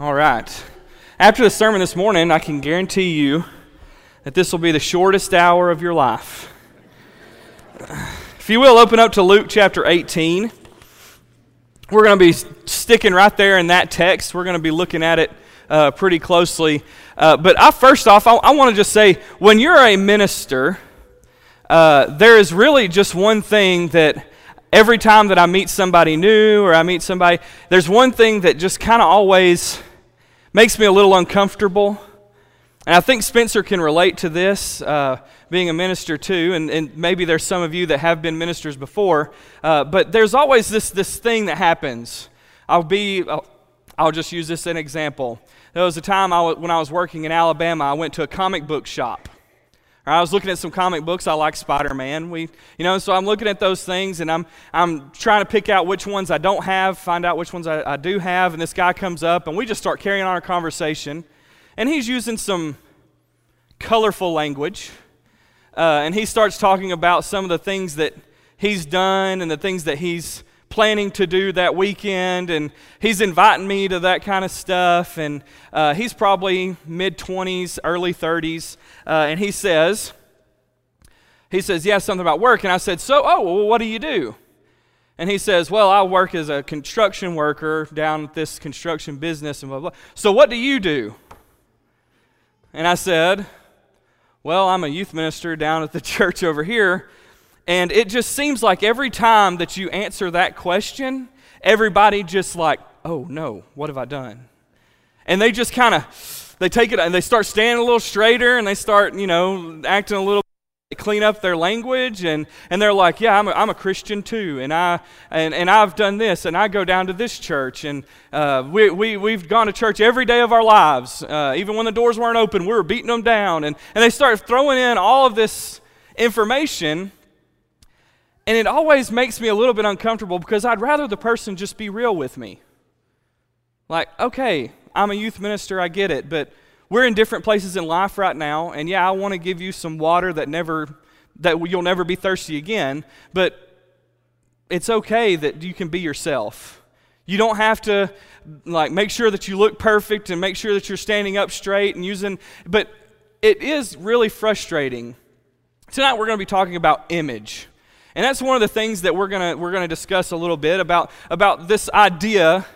All right. After the sermon this morning, I can guarantee you that this will be the shortest hour of your life. If you will, open up to Luke chapter 18. We're going to be sticking right there in that text. We're going to be looking at it uh, pretty closely. Uh, but I, first off, I, I want to just say when you're a minister, uh, there is really just one thing that every time that I meet somebody new or I meet somebody, there's one thing that just kind of always makes me a little uncomfortable. And I think Spencer can relate to this, uh, being a minister too, and, and, maybe there's some of you that have been ministers before. Uh, but there's always this, this thing that happens. I'll be, I'll, I'll just use this as an example. There was a time I, when I was working in Alabama, I went to a comic book shop. I was looking at some comic books. I like Spider Man. We, you know, so I'm looking at those things and I'm, I'm trying to pick out which ones I don't have, find out which ones I, I do have. And this guy comes up and we just start carrying on our conversation. And he's using some colorful language. Uh, and he starts talking about some of the things that he's done and the things that he's planning to do that weekend, and he's inviting me to that kind of stuff. And uh, he's probably mid 20s, early 30s, uh, and he says, he says, yeah, something about work. And I said, so, oh, well, what do you do? And he says, well, I work as a construction worker down at this construction business and blah, blah. So what do you do? And I said, well, I'm a youth minister down at the church over here. And it just seems like every time that you answer that question, everybody just like, oh no, what have I done? And they just kind of, they take it and they start standing a little straighter and they start, you know, acting a little clean up their language and, and they're like yeah I'm a, I'm a christian too and, I, and, and i've done this and i go down to this church and uh, we, we, we've gone to church every day of our lives uh, even when the doors weren't open we were beating them down and, and they start throwing in all of this information and it always makes me a little bit uncomfortable because I'd rather the person just be real with me. Like, okay, I'm a youth minister, I get it, but we're in different places in life right now, and yeah, I want to give you some water that never that you'll never be thirsty again, but it's okay that you can be yourself. You don't have to like make sure that you look perfect and make sure that you're standing up straight and using but it is really frustrating. Tonight we're going to be talking about image. And that's one of the things that we're going we're to discuss a little bit about, about this idea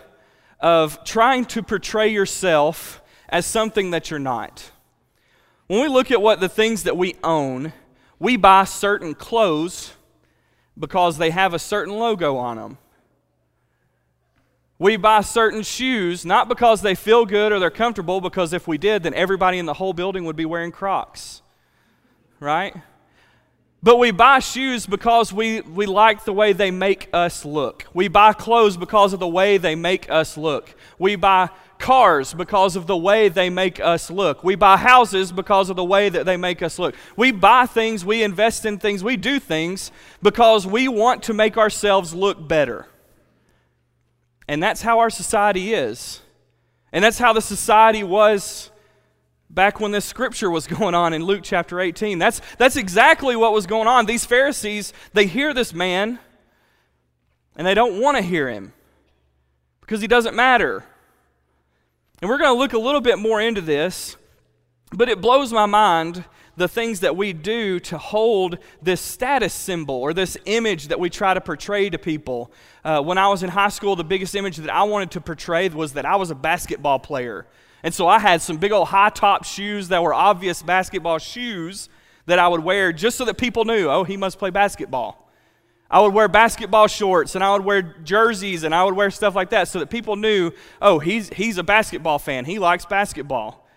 of trying to portray yourself as something that you're not. When we look at what the things that we own, we buy certain clothes because they have a certain logo on them. We buy certain shoes not because they feel good or they're comfortable, because if we did, then everybody in the whole building would be wearing Crocs. Right? But we buy shoes because we, we like the way they make us look. We buy clothes because of the way they make us look. We buy cars because of the way they make us look. We buy houses because of the way that they make us look. We buy things, we invest in things, we do things because we want to make ourselves look better. And that's how our society is. And that's how the society was back when this scripture was going on in Luke chapter 18. That's, that's exactly what was going on. These Pharisees, they hear this man and they don't want to hear him because he doesn't matter. And we're going to look a little bit more into this, but it blows my mind the things that we do to hold this status symbol or this image that we try to portray to people. Uh, when I was in high school, the biggest image that I wanted to portray was that I was a basketball player. And so I had some big old high top shoes that were obvious basketball shoes that I would wear just so that people knew, oh, he must play basketball. I would wear basketball shorts and I would wear jerseys and I would wear stuff like that so that people knew, oh, he's, he's a basketball fan. He likes basketball.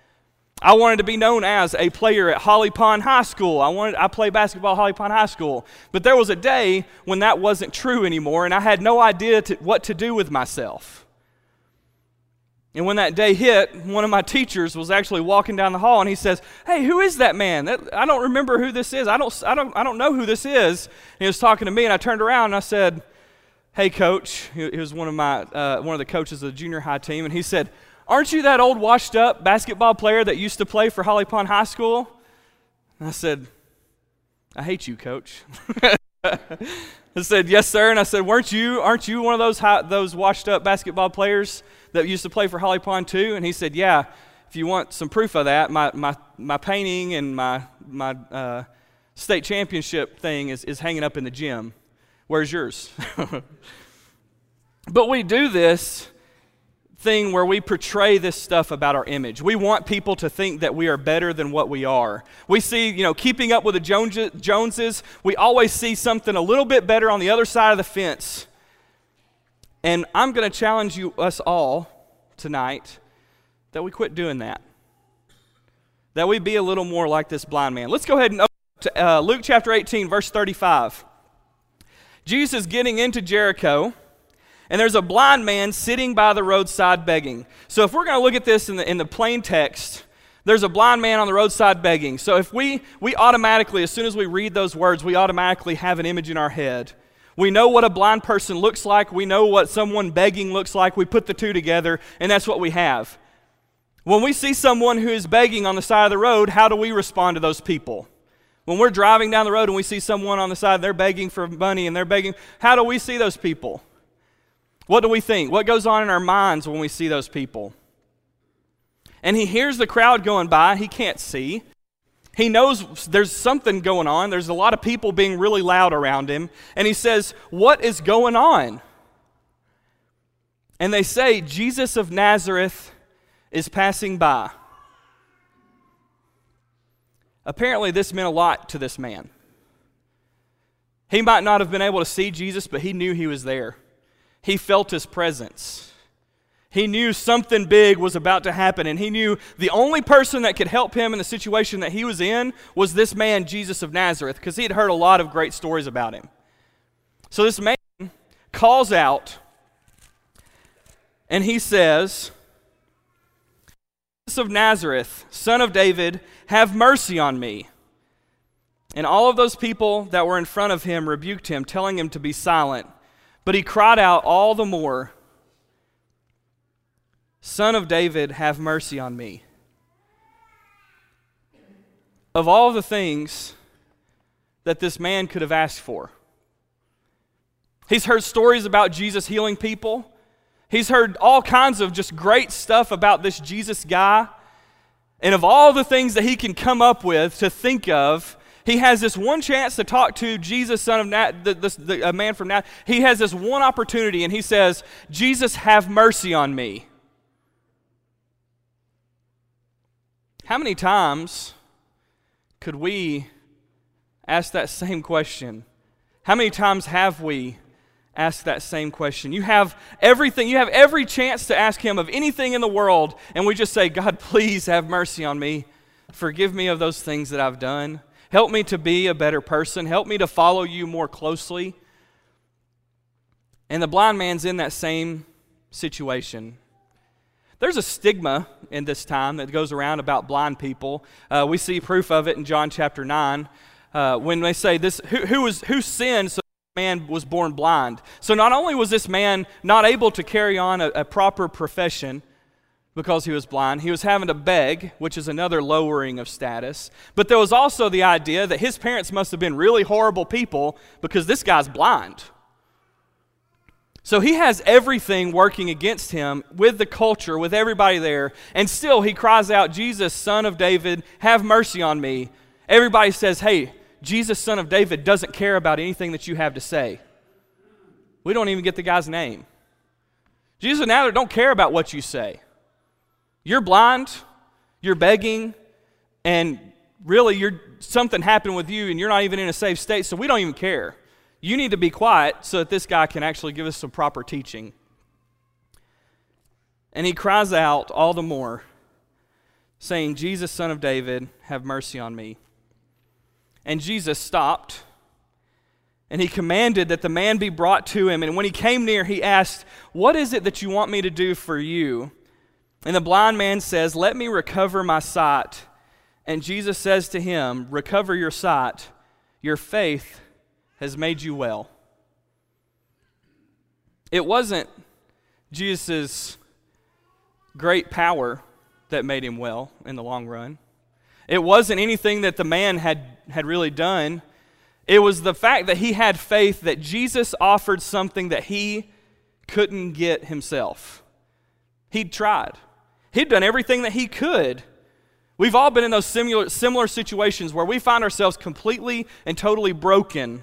I wanted to be known as a player at Holly Pond High School. I wanted I played basketball at Holly Pond High School. But there was a day when that wasn't true anymore and I had no idea to, what to do with myself. And when that day hit, one of my teachers was actually walking down the hall and he says, Hey, who is that man? That, I don't remember who this is. I don't, I, don't, I don't know who this is. And he was talking to me and I turned around and I said, Hey, coach. He, was one of, my, uh, one of the coaches of the junior high team. And he said, Aren't you that old washed up basketball player that used to play for Holly Pond High School? And I said, I hate you, coach. I said, "Yes, sir." And I said, "Weren't you? Aren't you one of those high, those washed-up basketball players that used to play for Holly Pond too?" And he said, "Yeah. If you want some proof of that, my my my painting and my my uh, state championship thing is is hanging up in the gym. Where's yours?" but we do this thing where we portray this stuff about our image. We want people to think that we are better than what we are. We see, you know, keeping up with the Joneses, we always see something a little bit better on the other side of the fence. And I'm going to challenge you, us all tonight, that we quit doing that. That we be a little more like this blind man. Let's go ahead and open to uh, Luke chapter 18, verse 35. Jesus getting into Jericho and there's a blind man sitting by the roadside begging. So if we're going to look at this in the, in the plain text, there's a blind man on the roadside begging. So if we, we automatically, as soon as we read those words, we automatically have an image in our head. We know what a blind person looks like. We know what someone begging looks like. We put the two together, and that's what we have. When we see someone who is begging on the side of the road, how do we respond to those people? When we're driving down the road and we see someone on the side, they're begging for money and they're begging, how do we see those people? What do we think? What goes on in our minds when we see those people? And he hears the crowd going by. He can't see. He knows there's something going on. There's a lot of people being really loud around him. And he says, What is going on? And they say, Jesus of Nazareth is passing by. Apparently, this meant a lot to this man. He might not have been able to see Jesus, but he knew he was there. He felt his presence. He knew something big was about to happen, and he knew the only person that could help him in the situation that he was in was this man, Jesus of Nazareth, because he had heard a lot of great stories about him. So this man calls out, and he says, Jesus of Nazareth, son of David, have mercy on me. And all of those people that were in front of him rebuked him, telling him to be silent. But he cried out all the more, Son of David, have mercy on me. Of all the things that this man could have asked for, he's heard stories about Jesus healing people. He's heard all kinds of just great stuff about this Jesus guy. And of all the things that he can come up with to think of, he has this one chance to talk to Jesus, son of Nat, the, the, the, a man from Nat. He has this one opportunity, and he says, Jesus, have mercy on me. How many times could we ask that same question? How many times have we asked that same question? You have everything, you have every chance to ask Him of anything in the world, and we just say, God, please have mercy on me. Forgive me of those things that I've done. Help me to be a better person. Help me to follow you more closely. And the blind man's in that same situation. There's a stigma in this time that goes around about blind people. Uh, we see proof of it in John chapter 9 uh, when they say, this, who, who, was, who sinned so man was born blind? So not only was this man not able to carry on a, a proper profession, because he was blind. He was having to beg, which is another lowering of status. But there was also the idea that his parents must have been really horrible people because this guy's blind. So he has everything working against him with the culture, with everybody there, and still he cries out, Jesus, son of David, have mercy on me. Everybody says, hey, Jesus, son of David, doesn't care about anything that you have to say. We don't even get the guy's name. Jesus and now don't care about what you say. You're blind, you're begging, and really you're something happened with you and you're not even in a safe state, so we don't even care. You need to be quiet so that this guy can actually give us some proper teaching. And he cries out all the more, saying, Jesus, son of David, have mercy on me. And Jesus stopped and he commanded that the man be brought to him. And when he came near, he asked, What is it that you want me to do for you? And the blind man says, Let me recover my sight. And Jesus says to him, Recover your sight. Your faith has made you well. It wasn't Jesus' great power that made him well in the long run. It wasn't anything that the man had, had really done. It was the fact that he had faith that Jesus offered something that he couldn't get himself. He'd tried, he'd done everything that he could. We've all been in those similar, similar situations where we find ourselves completely and totally broken,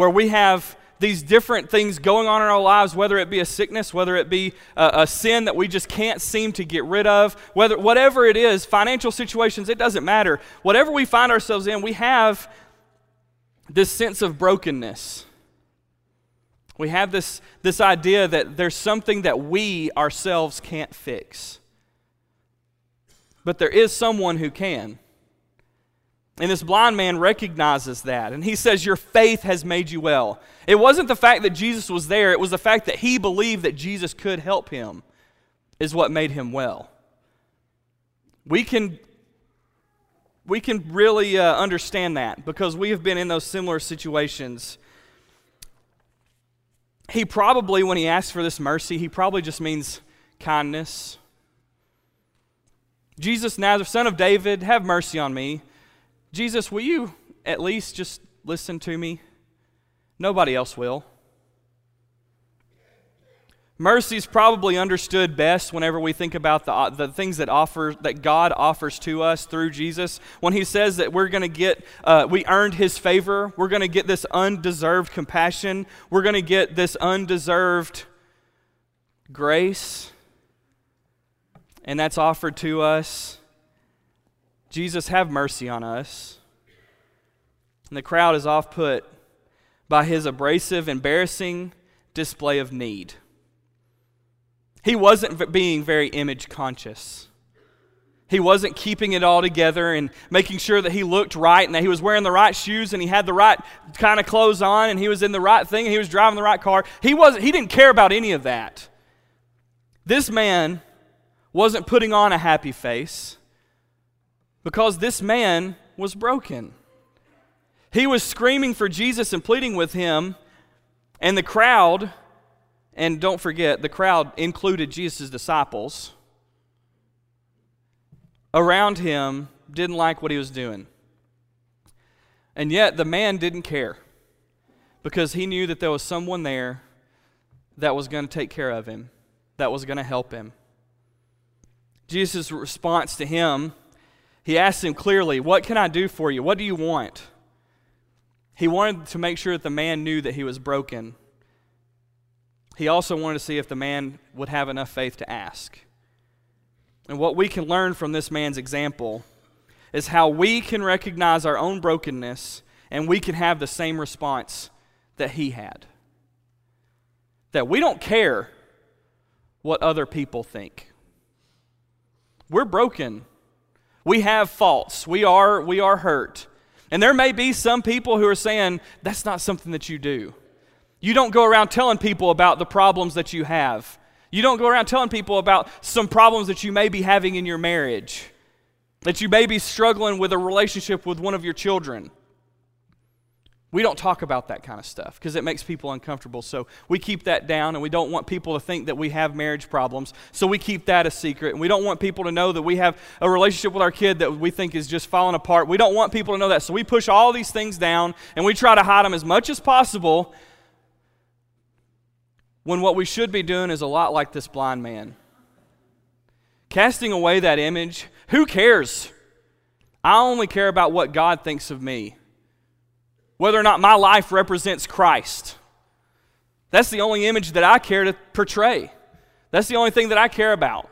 where we have these different things going on in our lives, whether it be a sickness, whether it be a, a, sin that we just can't seem to get rid of, whether whatever it is, financial situations, it doesn't matter. Whatever we find ourselves in, we have this sense of brokenness. We have this, this idea that there's something that we ourselves can't fix. But there is someone who can. And this blind man recognizes that. And he says, Your faith has made you well. It wasn't the fact that Jesus was there, it was the fact that he believed that Jesus could help him, is what made him well. We can, we can really uh, understand that because we have been in those similar situations. He probably, when he asks for this mercy, he probably just means kindness. Jesus, Nazareth, son of David, have mercy on me. Jesus, will you at least just listen to me? Nobody else will. Mercy is probably understood best whenever we think about the, the things that offer that God offers to us through Jesus. When He says that we're going to get, uh, we earned His favor, we're going to get this undeserved compassion, we're going to get this undeserved grace, and that's offered to us. Jesus, have mercy on us. And the crowd is off put by his abrasive, embarrassing display of need. He wasn't being very image conscious. He wasn't keeping it all together and making sure that he looked right and that he was wearing the right shoes and he had the right kind of clothes on and he was in the right thing and he was driving the right car. He wasn't he didn't care about any of that. This man wasn't putting on a happy face because this man was broken. He was screaming for Jesus and pleading with him, and the crowd, and don't forget, the crowd included Jesus' disciples, around him didn't like what he was doing. And yet the man didn't care because he knew that there was someone there that was going to take care of him, that was going to help him. Jesus' response to him he asked him clearly, What can I do for you? What do you want? He wanted to make sure that the man knew that he was broken. He also wanted to see if the man would have enough faith to ask. And what we can learn from this man's example is how we can recognize our own brokenness and we can have the same response that he had. That we don't care what other people think. We're broken we have faults. We are, we are hurt. And there may be some people who are saying, that's not something that you do. You don't go around telling people about the problems that you have. You don't go around telling people about some problems that you may be having in your marriage, that you may be struggling with a relationship with one of your children. We don't talk about that kind of stuff because it makes people uncomfortable. So we keep that down, and we don't want people to think that we have marriage problems. So we keep that a secret. And we don't want people to know that we have a relationship with our kid that we think is just falling apart. We don't want people to know that. So we push all these things down, and we try to hide them as much as possible when what we should be doing is a lot like this blind man. Casting away that image, who cares? I only care about what God thinks of me whether or not my life represents Christ. That's the only image that I care to portray. That's the only thing that I care about.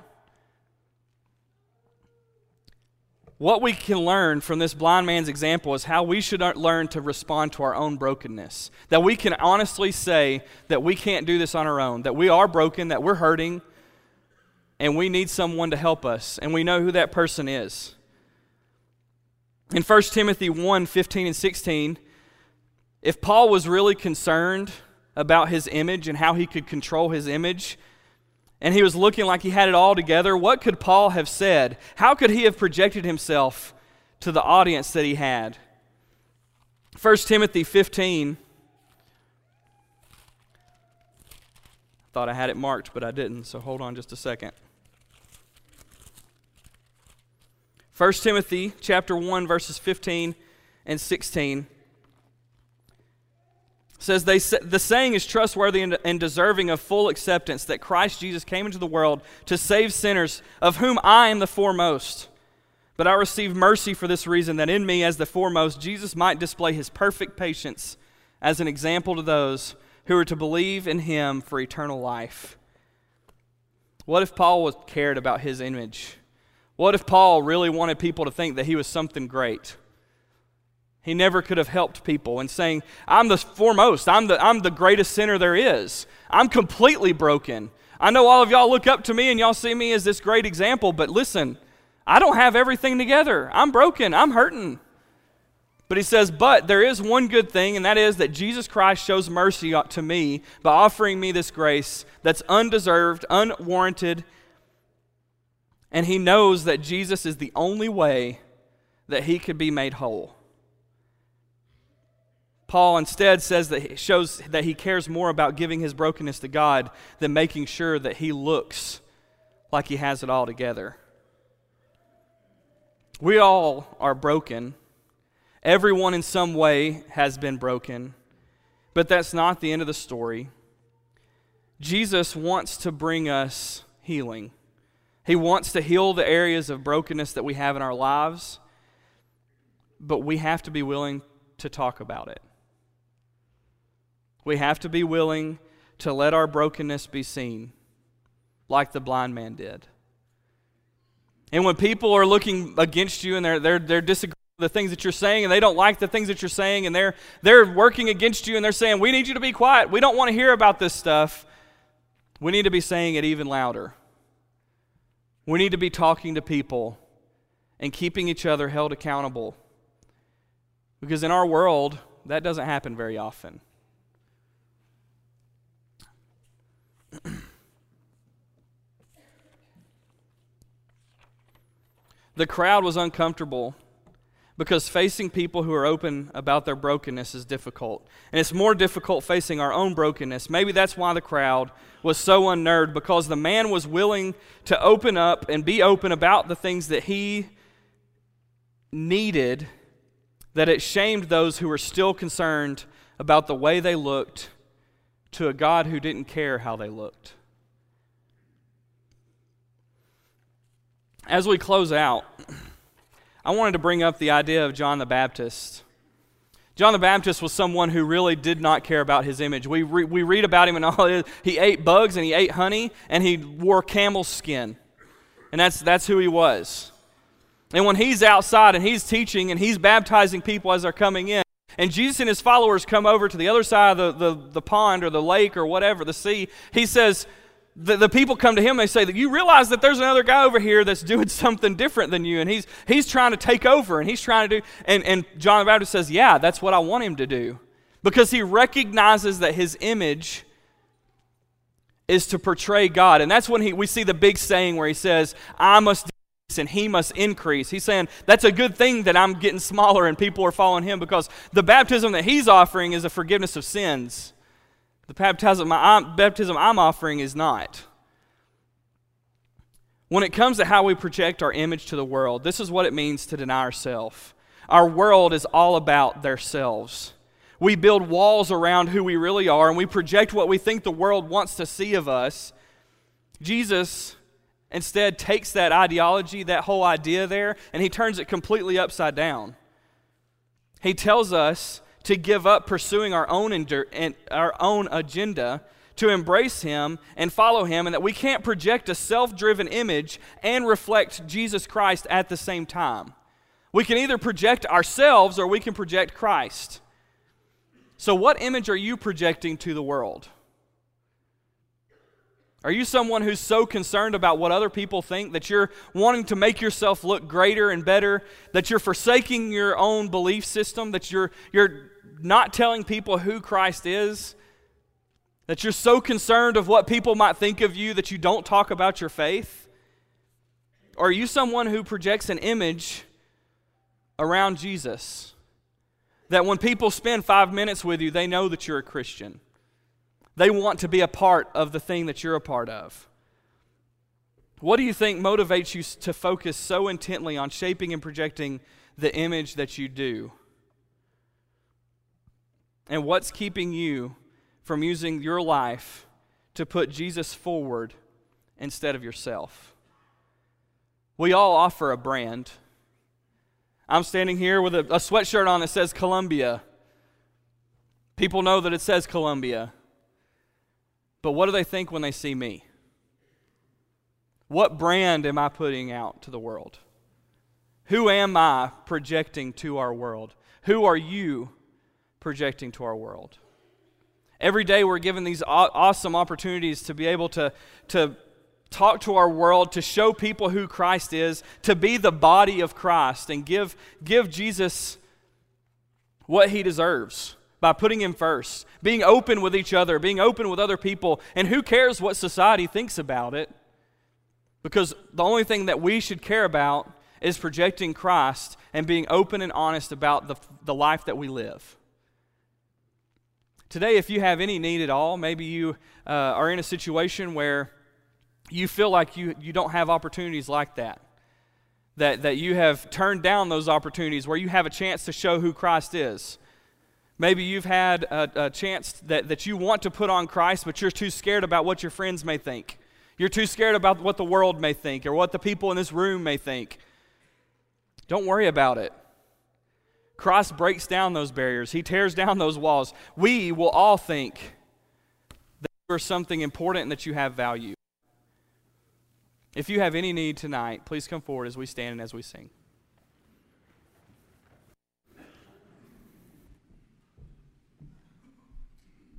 What we can learn from this blind man's example is how we should learn to respond to our own brokenness. That we can honestly say that we can't do this on our own, that we are broken, that we're hurting, and we need someone to help us, and we know who that person is. In 1 Timothy 1 15 and 16, if Paul was really concerned about his image and how he could control his image, and he was looking like he had it all together, what could Paul have said? How could he have projected himself to the audience that he had? 1 Timothy 15. I Thought I had it marked, but I didn't, so hold on just a second. 1 Timothy chapter 1 verses 15 and 16 says they the saying is trustworthy and, deserving of full acceptance that Christ Jesus came into the world to save sinners of whom I am the foremost. But I received mercy for this reason that in me as the foremost Jesus might display his perfect patience as an example to those who are to believe in him for eternal life. What if Paul cared about his image? What if Paul really wanted people to think that he was something great he never could have helped people and saying, I'm the foremost, I'm the, I'm the greatest sinner there is. I'm completely broken. I know all of y'all look up to me and y'all see me as this great example, but listen, I don't have everything together. I'm broken, I'm hurting. But he says, But there is one good thing, and that is that Jesus Christ shows mercy to me by offering me this grace that's undeserved, unwarranted, and he knows that Jesus is the only way that he could be made whole. Paul instead says that he shows that he cares more about giving his brokenness to God than making sure that he looks like he has it all together. We all are broken. Everyone in some way has been broken. But that's not the end of the story. Jesus wants to bring us healing. He wants to heal the areas of brokenness that we have in our lives, but we have to be willing to talk about it. We have to be willing to let our brokenness be seen, like the blind man did. And when people are looking against you and they're, they're, they're disagreeing the things that you're saying and they don't like the things that you're saying and they're, they're working against you and they're saying, We need you to be quiet. We don't want to hear about this stuff. We need to be saying it even louder. We need to be talking to people and keeping each other held accountable. Because in our world, that doesn't happen very often. The crowd was uncomfortable because facing people who are open about their brokenness is difficult. And it's more difficult facing our own brokenness. Maybe that's why the crowd was so unnerved because the man was willing to open up and be open about the things that he needed, that it shamed those who were still concerned about the way they looked to a God who didn't care how they looked. As we close out, I wanted to bring up the idea of John the Baptist. John the Baptist was someone who really did not care about his image. We, re- we read about him and all it is. He ate bugs and he ate honey and he wore camel skin. And that's, that's who he was. And when he's outside and he's teaching and he's baptizing people as they're coming in, and Jesus and his followers come over to the other side of the, the, the pond or the lake or whatever, the sea, he says, the, the people come to him, they say that you realize that there's another guy over here that's doing something different than you, and he's, he's trying to take over, and he's trying to do, and, and John the Baptist says, yeah, that's what I want him to do. Because he recognizes that his image is to portray God. And that's when he, we see the big saying where he says, I must decrease and he must increase. He's saying that's a good thing that I'm getting smaller and people are following him because the baptism that he's offering is a forgiveness of sins. The baptism I'm, baptism I'm offering is not. When it comes to how we project our image to the world, this is what it means to deny ourselves. Our world is all about themselves. We build walls around who we really are and we project what we think the world wants to see of us. Jesus instead takes that ideology, that whole idea there, and he turns it completely upside down. He tells us to give up pursuing our own, endur- our own agenda, to embrace him and follow him, and that we can't project a self driven image and reflect Jesus Christ at the same time. We can either project ourselves or we can project Christ. So, what image are you projecting to the world? Are you someone who's so concerned about what other people think that you're wanting to make yourself look greater and better, that you're forsaking your own belief system, that you're, you're not telling people who Christ is, that you're so concerned of what people might think of you that you don't talk about your faith? Or are you someone who projects an image around Jesus? That when people spend five minutes with you, they know that you're a Christian. They want to be a part of the thing that you're a part of. What do you think motivates you to focus so intently on shaping and projecting the image that you do? And what's keeping you from using your life to put Jesus forward instead of yourself? We all offer a brand. I'm standing here with a, a sweatshirt on that says Columbia. People know that it says Columbia. But what do they think when they see me? What brand am I putting out to the world? Who am I projecting to our world? Who are you projecting to our world? Every day we're given these awesome opportunities to be able to, to talk to our world, to show people who Christ is, to be the body of Christ, and give, give Jesus what he deserves by putting him first, being open with each other, being open with other people, and who cares what society thinks about it? Because the only thing that we should care about is projecting Christ and being open and honest about the, the life that we live. Today, if you have any need at all, maybe you uh, are in a situation where you feel like you, you don't have opportunities like that. That, that you have turned down those opportunities where you have a chance to show who Christ is. Maybe you've had a, a chance that, that you want to put on Christ, but you're too scared about what your friends may think. You're too scared about what the world may think or what the people in this room may think. Don't worry about it. Christ breaks down those barriers, He tears down those walls. We will all think that you are something important and that you have value. If you have any need tonight, please come forward as we stand and as we sing.